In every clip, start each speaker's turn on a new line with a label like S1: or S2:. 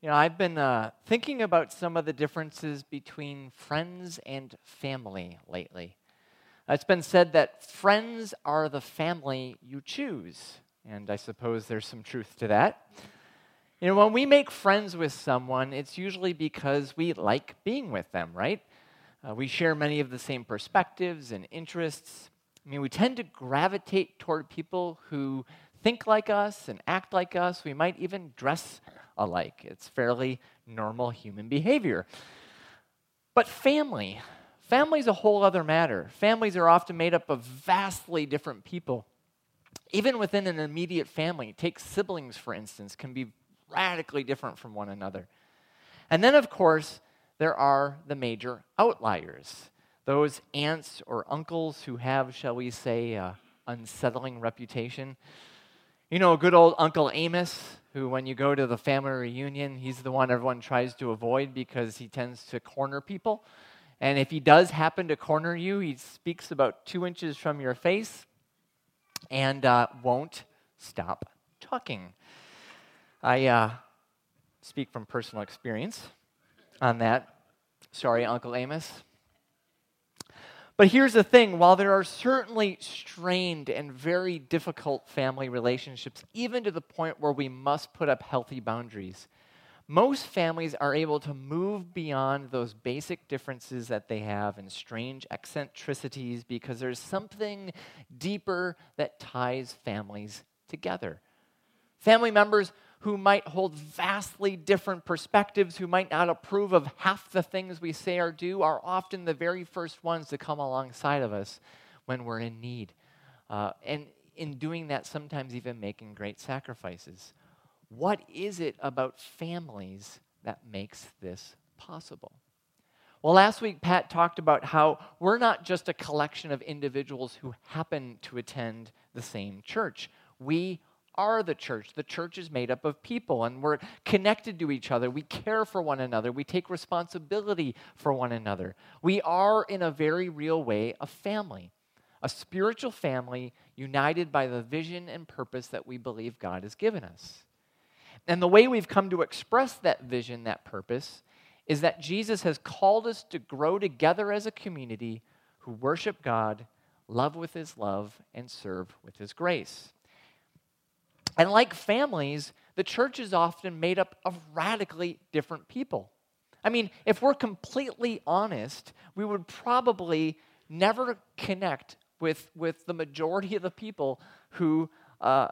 S1: You know, I've been uh, thinking about some of the differences between friends and family lately. It's been said that friends are the family you choose, and I suppose there's some truth to that. You know, when we make friends with someone, it's usually because we like being with them, right? Uh, we share many of the same perspectives and interests. I mean, we tend to gravitate toward people who think like us and act like us. We might even dress alike. It's fairly normal human behavior. But family, family's a whole other matter. Families are often made up of vastly different people. Even within an immediate family, take siblings, for instance, can be radically different from one another. And then, of course, there are the major outliers those aunts or uncles who have, shall we say, an unsettling reputation. You know, good old Uncle Amos, who, when you go to the family reunion, he's the one everyone tries to avoid because he tends to corner people. And if he does happen to corner you, he speaks about two inches from your face and uh, won't stop talking. I uh, speak from personal experience on that. Sorry, Uncle Amos. But here's the thing while there are certainly strained and very difficult family relationships, even to the point where we must put up healthy boundaries, most families are able to move beyond those basic differences that they have and strange eccentricities because there's something deeper that ties families together. Family members who might hold vastly different perspectives, who might not approve of half the things we say or do, are often the very first ones to come alongside of us when we're in need. Uh, and in doing that, sometimes even making great sacrifices. What is it about families that makes this possible? Well, last week, Pat talked about how we're not just a collection of individuals who happen to attend the same church. We are the church. The church is made up of people, and we're connected to each other. We care for one another. We take responsibility for one another. We are, in a very real way, a family, a spiritual family united by the vision and purpose that we believe God has given us. And the way we've come to express that vision, that purpose, is that Jesus has called us to grow together as a community who worship God, love with his love, and serve with his grace. And like families, the church is often made up of radically different people. I mean, if we're completely honest, we would probably never connect with, with the majority of the people who uh,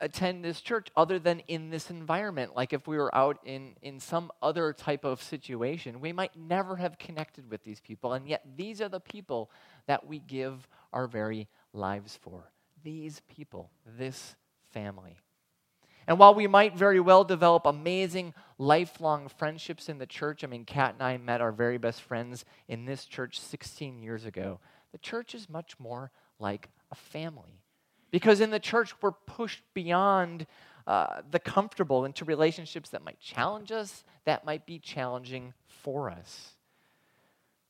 S1: attend this church other than in this environment. Like if we were out in, in some other type of situation, we might never have connected with these people. And yet, these are the people that we give our very lives for. These people, this family. And while we might very well develop amazing lifelong friendships in the church, I mean, Kat and I met our very best friends in this church 16 years ago, the church is much more like a family. Because in the church, we're pushed beyond uh, the comfortable into relationships that might challenge us, that might be challenging for us.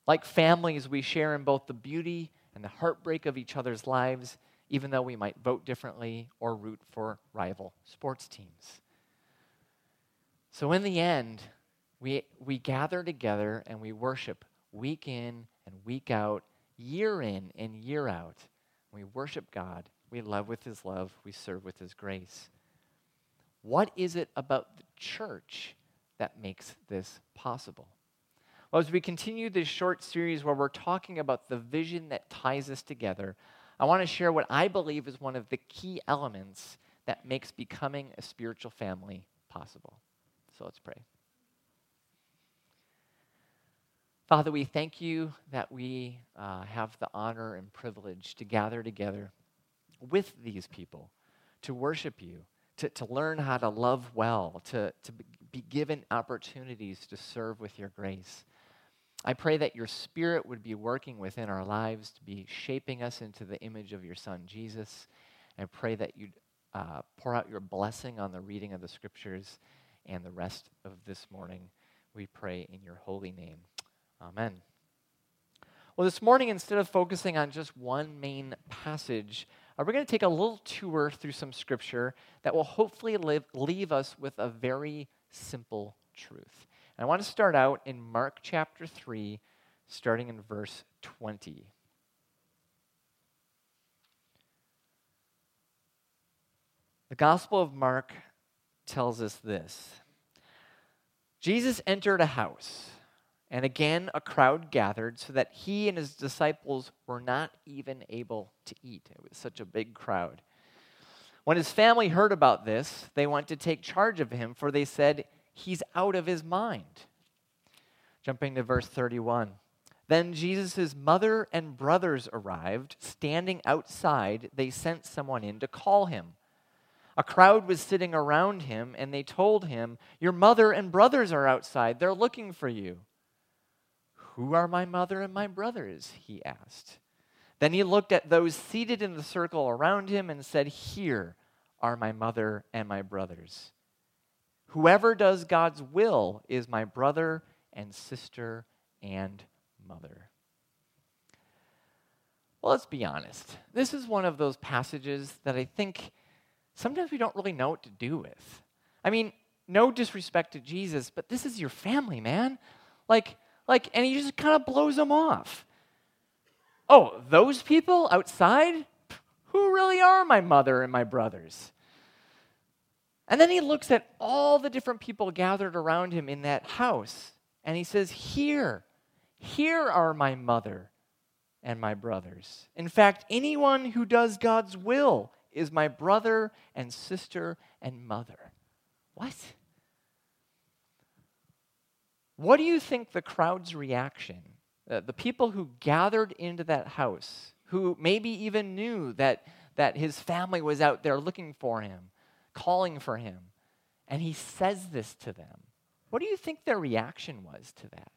S1: Like families, we share in both the beauty and the heartbreak of each other's lives even though we might vote differently or root for rival sports teams. So, in the end, we, we gather together and we worship week in and week out, year in and year out. We worship God. We love with His love. We serve with His grace. What is it about the church that makes this possible? Well, as we continue this short series where we're talking about the vision that ties us together, I want to share what I believe is one of the key elements that makes becoming a spiritual family possible. So let's pray. Father, we thank you that we uh, have the honor and privilege to gather together with these people to worship you, to, to learn how to love well, to, to be given opportunities to serve with your grace. I pray that your spirit would be working within our lives to be shaping us into the image of your son, Jesus. I pray that you'd uh, pour out your blessing on the reading of the scriptures and the rest of this morning. We pray in your holy name. Amen. Well, this morning, instead of focusing on just one main passage, uh, we're going to take a little tour through some scripture that will hopefully live, leave us with a very simple truth. And I want to start out in Mark chapter 3, starting in verse 20. The Gospel of Mark tells us this Jesus entered a house, and again a crowd gathered so that he and his disciples were not even able to eat. It was such a big crowd. When his family heard about this, they went to take charge of him, for they said, He's out of his mind. Jumping to verse 31. Then Jesus' mother and brothers arrived. Standing outside, they sent someone in to call him. A crowd was sitting around him, and they told him, Your mother and brothers are outside. They're looking for you. Who are my mother and my brothers? He asked. Then he looked at those seated in the circle around him and said, Here are my mother and my brothers. Whoever does God's will is my brother and sister and mother. Well, let's be honest. This is one of those passages that I think sometimes we don't really know what to do with. I mean, no disrespect to Jesus, but this is your family, man. Like, like, and he just kind of blows them off. Oh, those people outside? Who really are my mother and my brothers? And then he looks at all the different people gathered around him in that house, and he says, Here, here are my mother and my brothers. In fact, anyone who does God's will is my brother and sister and mother. What? What do you think the crowd's reaction, uh, the people who gathered into that house, who maybe even knew that, that his family was out there looking for him, calling for him, and he says this to them? What do you think their reaction was to that?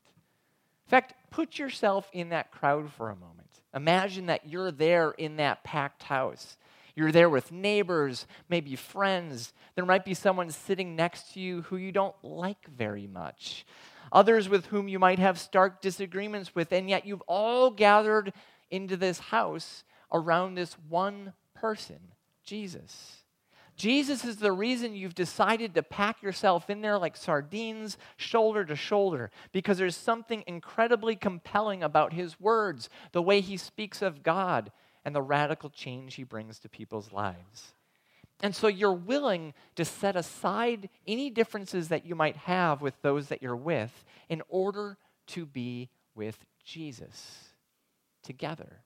S1: In fact, put yourself in that crowd for a moment. Imagine that you're there in that packed house you're there with neighbors, maybe friends. There might be someone sitting next to you who you don't like very much. Others with whom you might have stark disagreements with, and yet you've all gathered into this house around this one person, Jesus. Jesus is the reason you've decided to pack yourself in there like sardines, shoulder to shoulder, because there's something incredibly compelling about his words, the way he speaks of God, and the radical change he brings to people's lives. And so you're willing to set aside any differences that you might have with those that you're with in order to be with Jesus together.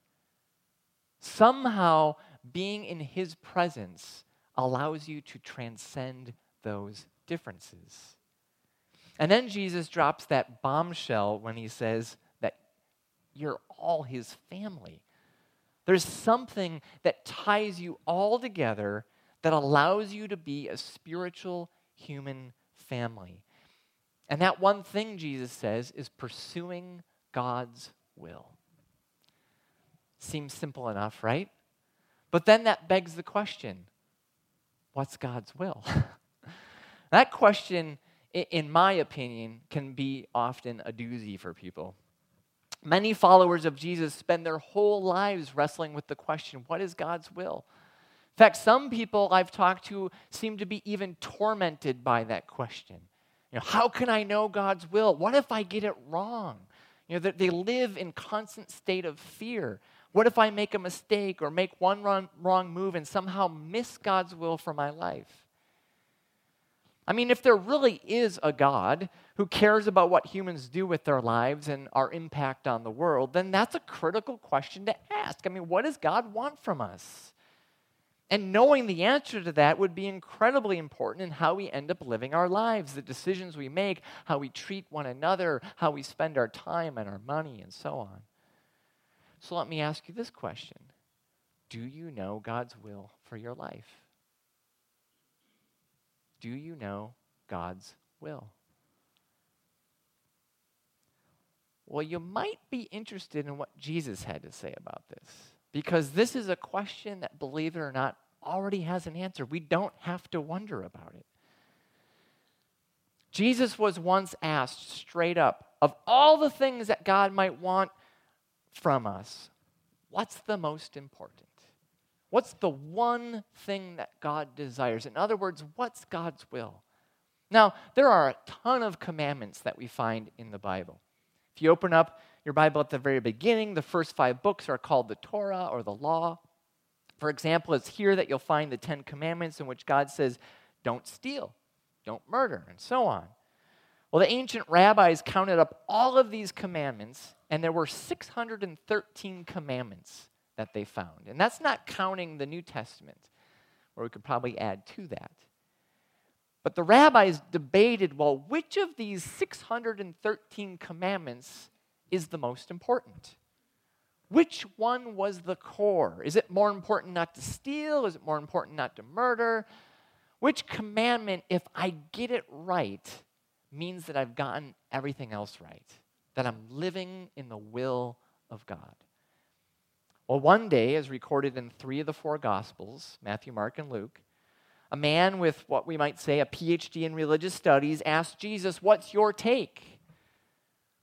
S1: Somehow, being in his presence allows you to transcend those differences. And then Jesus drops that bombshell when he says that you're all his family. There's something that ties you all together that allows you to be a spiritual human family. And that one thing, Jesus says, is pursuing God's will. Seems simple enough, right? But then that begs the question what's God's will? that question, in my opinion, can be often a doozy for people. Many followers of Jesus spend their whole lives wrestling with the question what is God's will? In fact, some people I've talked to seem to be even tormented by that question. You know, how can I know God's will? What if I get it wrong? You know, they live in constant state of fear. What if I make a mistake or make one wrong, wrong move and somehow miss God's will for my life? I mean, if there really is a God who cares about what humans do with their lives and our impact on the world, then that's a critical question to ask. I mean, what does God want from us? And knowing the answer to that would be incredibly important in how we end up living our lives, the decisions we make, how we treat one another, how we spend our time and our money, and so on. So let me ask you this question Do you know God's will for your life? Do you know God's will? Well, you might be interested in what Jesus had to say about this because this is a question that, believe it or not, already has an answer. We don't have to wonder about it. Jesus was once asked straight up of all the things that God might want from us, what's the most important? What's the one thing that God desires? In other words, what's God's will? Now, there are a ton of commandments that we find in the Bible. If you open up your Bible at the very beginning, the first five books are called the Torah or the Law. For example, it's here that you'll find the Ten Commandments in which God says, don't steal, don't murder, and so on. Well, the ancient rabbis counted up all of these commandments, and there were 613 commandments that they found. And that's not counting the New Testament, where we could probably add to that. But the rabbis debated well, which of these 613 commandments is the most important? Which one was the core? Is it more important not to steal? Is it more important not to murder? Which commandment, if I get it right, means that I've gotten everything else right? That I'm living in the will of God? Well, one day, as recorded in three of the four Gospels Matthew, Mark, and Luke a man with what we might say a PhD in religious studies asked Jesus, What's your take?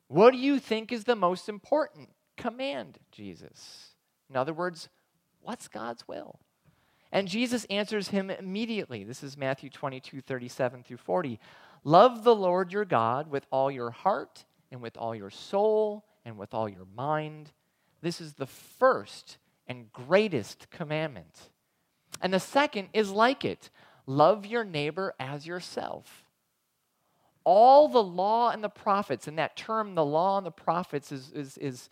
S1: What do you think is the most important command, Jesus? In other words, what's God's will? And Jesus answers him immediately. This is Matthew 22, 37 through 40. Love the Lord your God with all your heart and with all your soul and with all your mind. This is the first and greatest commandment. And the second is like it love your neighbor as yourself. All the law and the prophets, and that term, the law and the prophets, is, is, is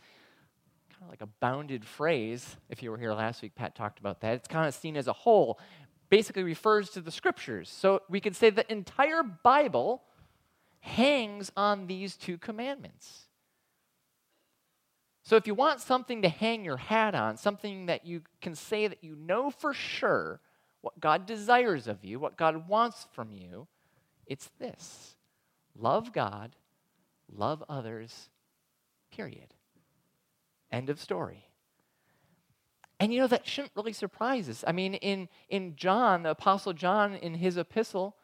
S1: kind of like a bounded phrase. If you were here last week, Pat talked about that. It's kind of seen as a whole, basically refers to the scriptures. So we could say the entire Bible hangs on these two commandments. So if you want something to hang your hat on, something that you can say that you know for sure what God desires of you, what God wants from you, it's this love God, love others, period. End of story. And you know, that shouldn't really surprise us. I mean, in, in John, the Apostle John, in his epistle,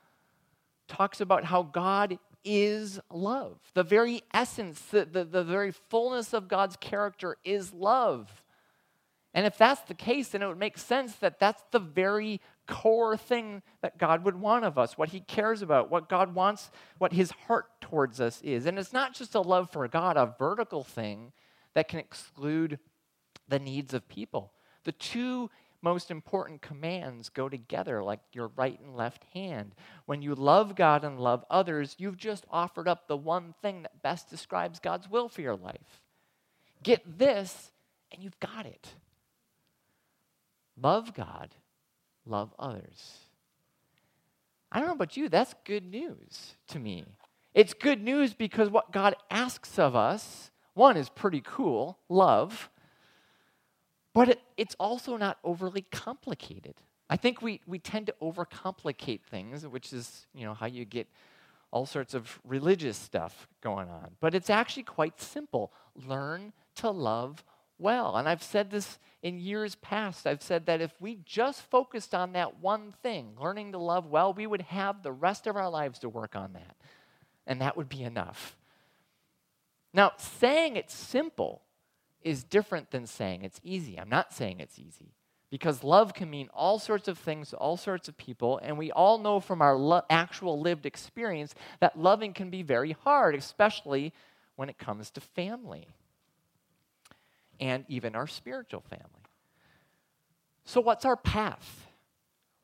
S1: talks about how God is love. The very essence, the, the, the very fullness of God's character is love. And if that's the case, then it would make sense that that's the very core thing that God would want of us, what He cares about, what God wants, what His heart towards us is. And it's not just a love for God, a vertical thing that can exclude the needs of people. The two most important commands go together like your right and left hand. When you love God and love others, you've just offered up the one thing that best describes God's will for your life. Get this, and you've got it. Love God, love others. I don't know about you, that's good news to me. It's good news because what God asks of us, one is pretty cool love. But it, it's also not overly complicated. I think we, we tend to overcomplicate things, which is, you know, how you get all sorts of religious stuff going on. But it's actually quite simple. Learn to love well. And I've said this in years past. I've said that if we just focused on that one thing, learning to love well, we would have the rest of our lives to work on that. And that would be enough. Now, saying it's simple is different than saying it's easy. I'm not saying it's easy because love can mean all sorts of things to all sorts of people, and we all know from our lo- actual lived experience that loving can be very hard, especially when it comes to family and even our spiritual family. So, what's our path?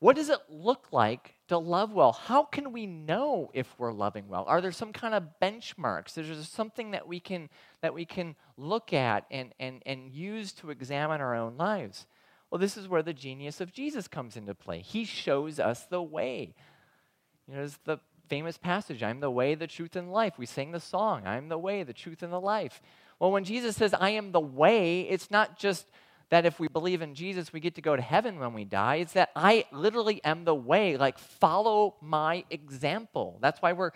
S1: What does it look like to love well? How can we know if we're loving well? Are there some kind of benchmarks? Is there something that we can that we can look at and, and, and use to examine our own lives? Well, this is where the genius of Jesus comes into play. He shows us the way. You know, there's the famous passage, I'm the way, the truth, and life. We sing the song, I'm the way, the truth, and the life. Well, when Jesus says, I am the way, it's not just that if we believe in Jesus, we get to go to heaven when we die. It's that I literally am the way. Like, follow my example. That's why we're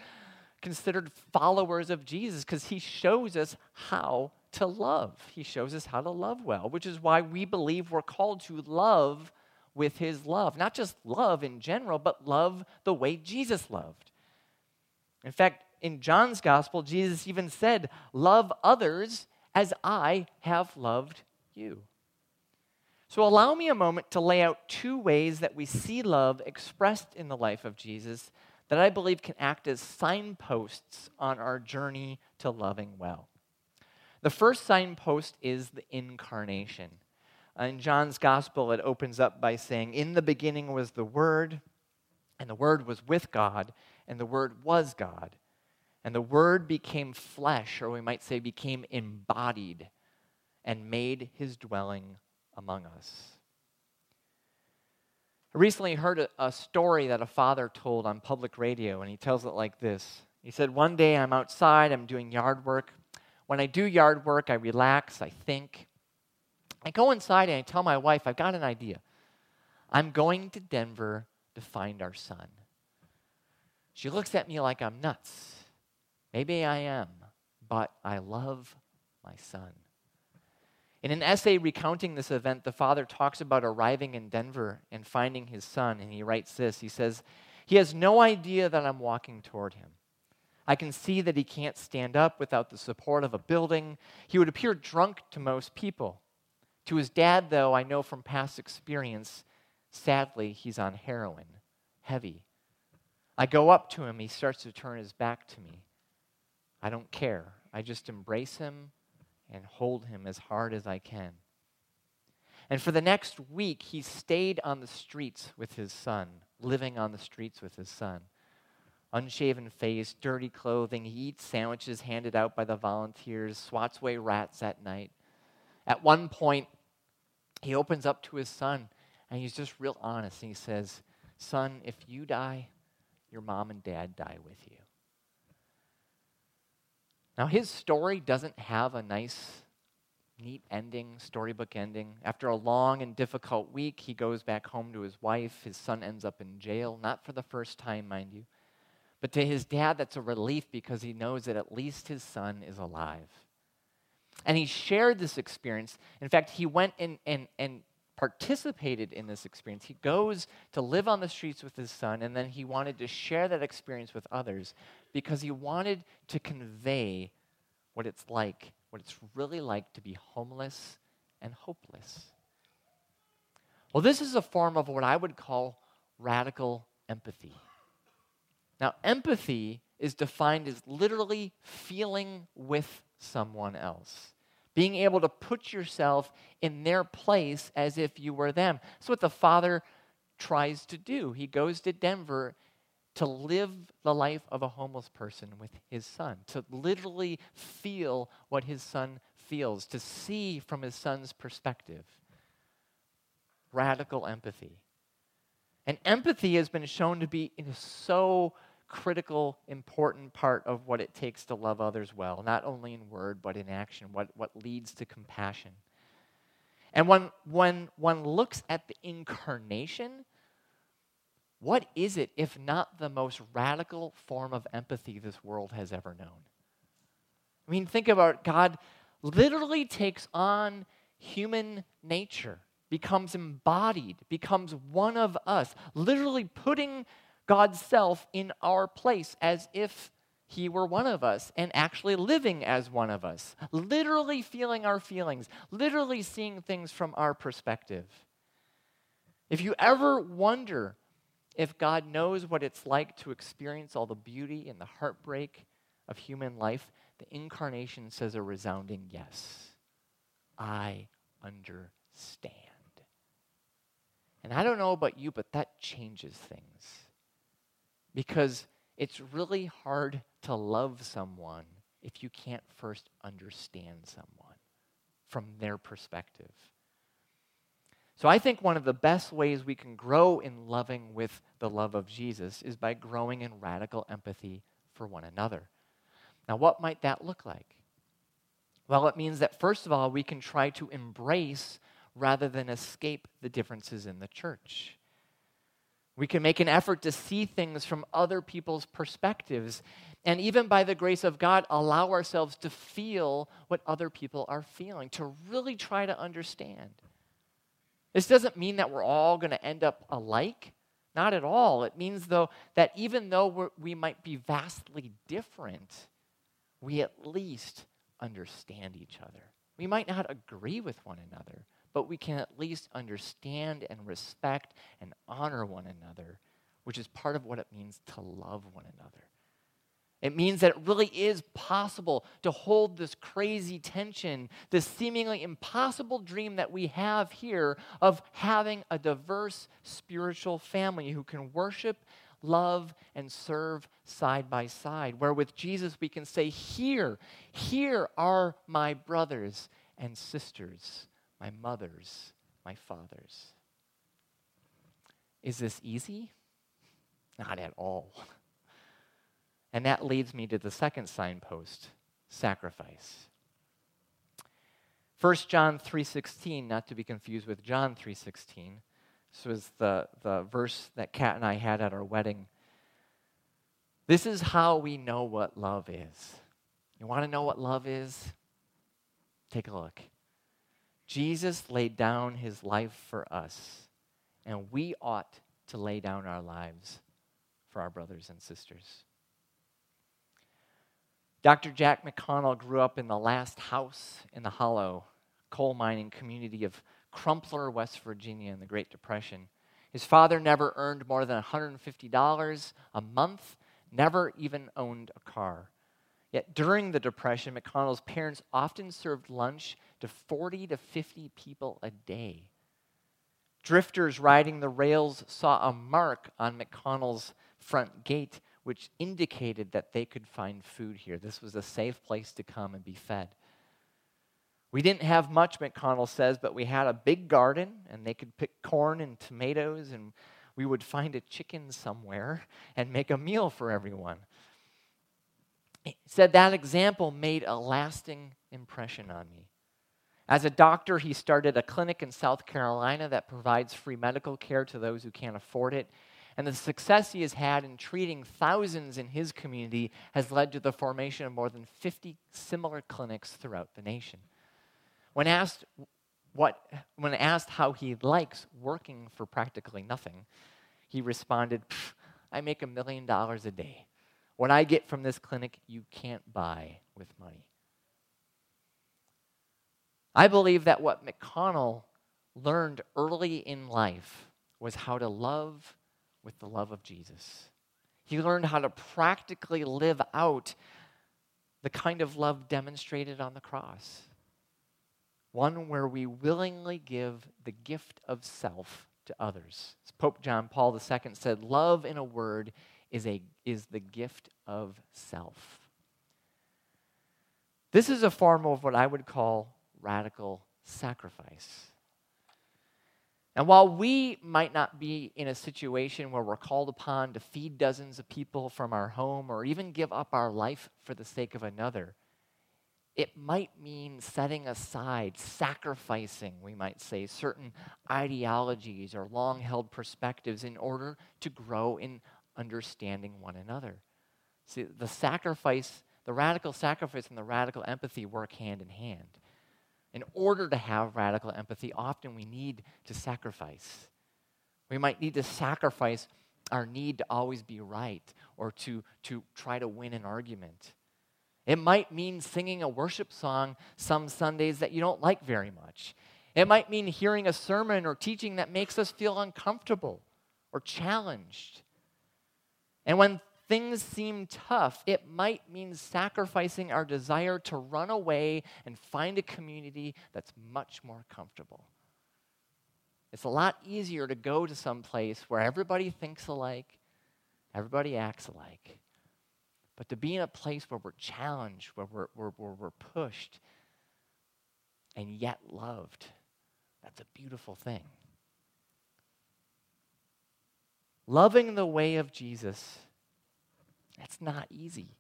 S1: considered followers of Jesus, because he shows us how to love. He shows us how to love well, which is why we believe we're called to love with his love. Not just love in general, but love the way Jesus loved. In fact, in John's gospel, Jesus even said, Love others as I have loved you. So, allow me a moment to lay out two ways that we see love expressed in the life of Jesus that I believe can act as signposts on our journey to loving well. The first signpost is the incarnation. Uh, in John's gospel, it opens up by saying, In the beginning was the Word, and the Word was with God, and the Word was God. And the Word became flesh, or we might say became embodied, and made his dwelling among us. I recently heard a, a, story that a father told on public radio, and he tells it like this. He said, One day I'm outside, I'm doing yard work. When I do yard work, I relax, I think. I go inside and I tell my wife, I've got an idea. I'm going to Denver to find our son. She looks at me like I'm nuts. Maybe I am, but I love my son. In an essay recounting this event, the father talks about arriving in Denver and finding his son, and he writes this He says, He has no idea that I'm walking toward him. I can see that he can't stand up without the support of a building. He would appear drunk to most people. To his dad, though, I know from past experience, sadly, he's on heroin, heavy. I go up to him, he starts to turn his back to me. I don't care. I just embrace him and hold him as hard as I can. And for the next week, he stayed on the streets with his son, living on the streets with his son. Unshaven face, dirty clothing. He eats sandwiches handed out by the volunteers, swats away rats at night. At one point, he opens up to his son and he's just real honest. And he says, Son, if you die, your mom and dad die with you. Now, his story doesn't have a nice, neat ending, storybook ending. After a long and difficult week, he goes back home to his wife. His son ends up in jail, not for the first time, mind you. But to his dad, that's a relief because he knows that at least his son is alive. And he shared this experience. In fact, he went and, and, and participated in this experience. He goes to live on the streets with his son, and then he wanted to share that experience with others because he wanted to convey what it's like, what it's really like to be homeless and hopeless. Well, this is a form of what I would call radical empathy. Now, empathy is defined as literally feeling with someone else being able to put yourself in their place as if you were them. That's what the father tries to do. He goes to Denver to live the life of a homeless person with his son, to literally feel what his son feels, to see from his son's perspective. Radical empathy. And empathy has been shown to be so critical, important part of what it takes to love others well, not only in word, but in action, what, what leads to compassion. And when, when one looks at the incarnation, what is it if not the most radical form of empathy this world has ever known? I mean, think about God literally takes on human nature, becomes embodied, becomes one of us, literally putting God's self in our place as if he were one of us and actually living as one of us, literally feeling our feelings, literally seeing things from our perspective. If you ever wonder if God knows what it's like to experience all the beauty and the heartbreak of human life, the incarnation says a resounding yes. I understand. And I don't know about you, but that changes things because it's really hard to love someone if you can't first understand someone from their perspective. So I think one of the best ways we can grow in loving with the love of Jesus is by growing in radical empathy for one another. Now, what might that look like? Well, it means that first of all, we can try to embrace rather than escape the differences in the church. We can make an effort to see things from other people's perspectives. And even by the grace of God, allow ourselves to feel what other people are feeling, to really try to understand. This doesn't mean that we're all going to end up alike. Not at all. It means, though, that even though we might be vastly different, we at least understand each other. We might not agree with one another, but we can at least understand and respect and honor one another which is part of what it means to love one another. It means that it really is possible to hold this crazy tension, this seemingly impossible dream that we have here of having a diverse spiritual family who can worship, love, and serve side by side. Where with Jesus we can say, Here, here are my brothers and sisters, my mothers, my fathers. Is this easy? Not at all. And that leads me to the second signpost, sacrifice. 1 John 3:16, not to be confused with John 3:16. This was the, the verse that Kat and I had at our wedding. This is how we know what love is. You want to know what love is? Take a look. Jesus laid down his life for us, and we ought to lay down our lives for our brothers and sisters. Dr. Jack McConnell grew up in the last house in the hollow coal mining community of Crumpler, West Virginia in the Great Depression. His father never earned more than $150 a month, never even owned a car. Yet during the Depression, McConnell's parents often served lunch to 40 to 50 people a day. Drifters riding the rails saw a mark on McConnell's front gate which indicated that they could find food here. This was a safe place to come and be fed. We didn't have much, McConnell says, but we had a big garden and they could pick corn and tomatoes, and we would find a chicken somewhere and make a meal for everyone. He said that example made a lasting impression on me. As a doctor, he started a clinic in South Carolina that provides free medical care to those who can't afford it. And the success he has had in treating thousands in his community has led to the formation of more than 50 similar clinics throughout the nation. When asked, what, when asked how he likes working for practically nothing, he responded, I make a million dollars a day. What I get from this clinic, you can't buy with money. I believe that what McConnell learned early in life was how to love with the love of Jesus. He learned how to practically live out the kind of love demonstrated on the cross one where we willingly give the gift of self to others. As Pope John Paul II said, love in a word is, a, is the gift of self. This is a form of what I would call radical sacrifice. And while we might not be in a situation where we're called upon to feed dozens of people from our home or even give up our life for the sake of another, it might mean setting aside, sacrificing, we might say, certain ideologies or long held perspectives in order to grow in understanding one another. See, the sacrifice, the radical sacrifice and the radical empathy work hand in hand. In order to have radical empathy, often we need to sacrifice. We might need to sacrifice our need to always be right or to, to try to win an argument. It might mean singing a worship song some Sundays that you don't like very much. It might mean hearing a sermon or teaching that makes us feel uncomfortable or challenged. And when things seem tough, it might mean sacrificing our desire to run away and find a community that's much more comfortable. It's a lot easier to go to some place where everybody thinks alike, everybody acts alike. But to be in a place where we're challenged, where we're, where, where we're pushed, and yet loved, that's a beautiful thing. Loving the way of Jesus that's not easy.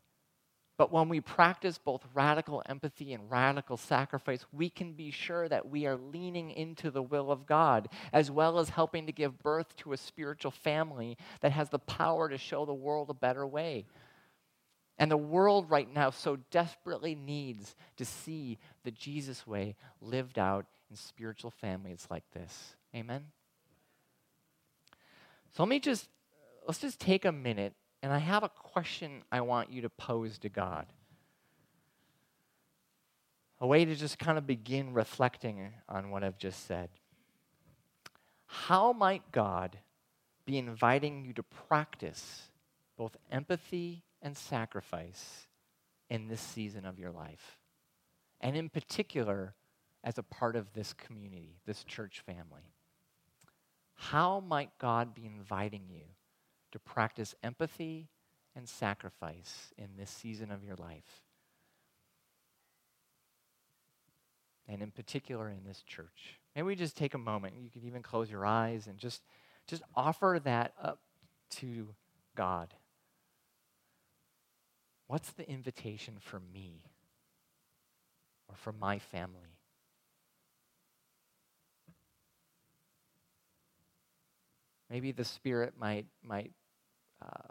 S1: But when we practice both radical empathy and radical sacrifice, we can be sure that we are leaning into the will of God, as well as helping to give birth to a spiritual family that has the power to show the world a better way. And the world right now so desperately needs to see the Jesus way lived out in spiritual families like this. Amen? So let me just, let's just take a minute and I have a question I want you to pose to God. A way to just kind of begin reflecting on what I've just said. How might God be inviting you to practice both empathy and sacrifice in this season of your life. And in particular, as a part of this community, this church family. How might God be inviting you to practice empathy and sacrifice in this season of your life? And in particular in this church. Maybe we just take a moment. You could even close your eyes and just, just offer that up to God. What's the invitation for me or for my family? Maybe the Spirit might, might uh,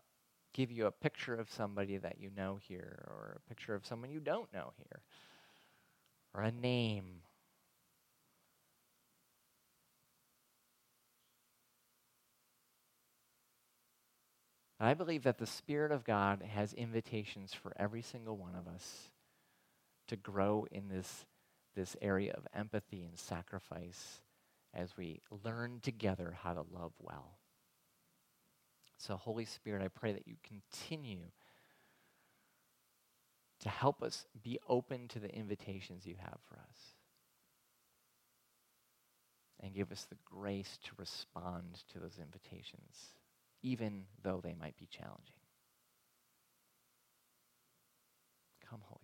S1: give you a picture of somebody that you know here, or a picture of someone you don't know here, or a name. I believe that the Spirit of God has invitations for every single one of us to grow in this, this area of empathy and sacrifice as we learn together how to love well. So, Holy Spirit, I pray that you continue to help us be open to the invitations you have for us. And give us the grace to respond to those invitations, even though they might be challenging. Come, Spirit.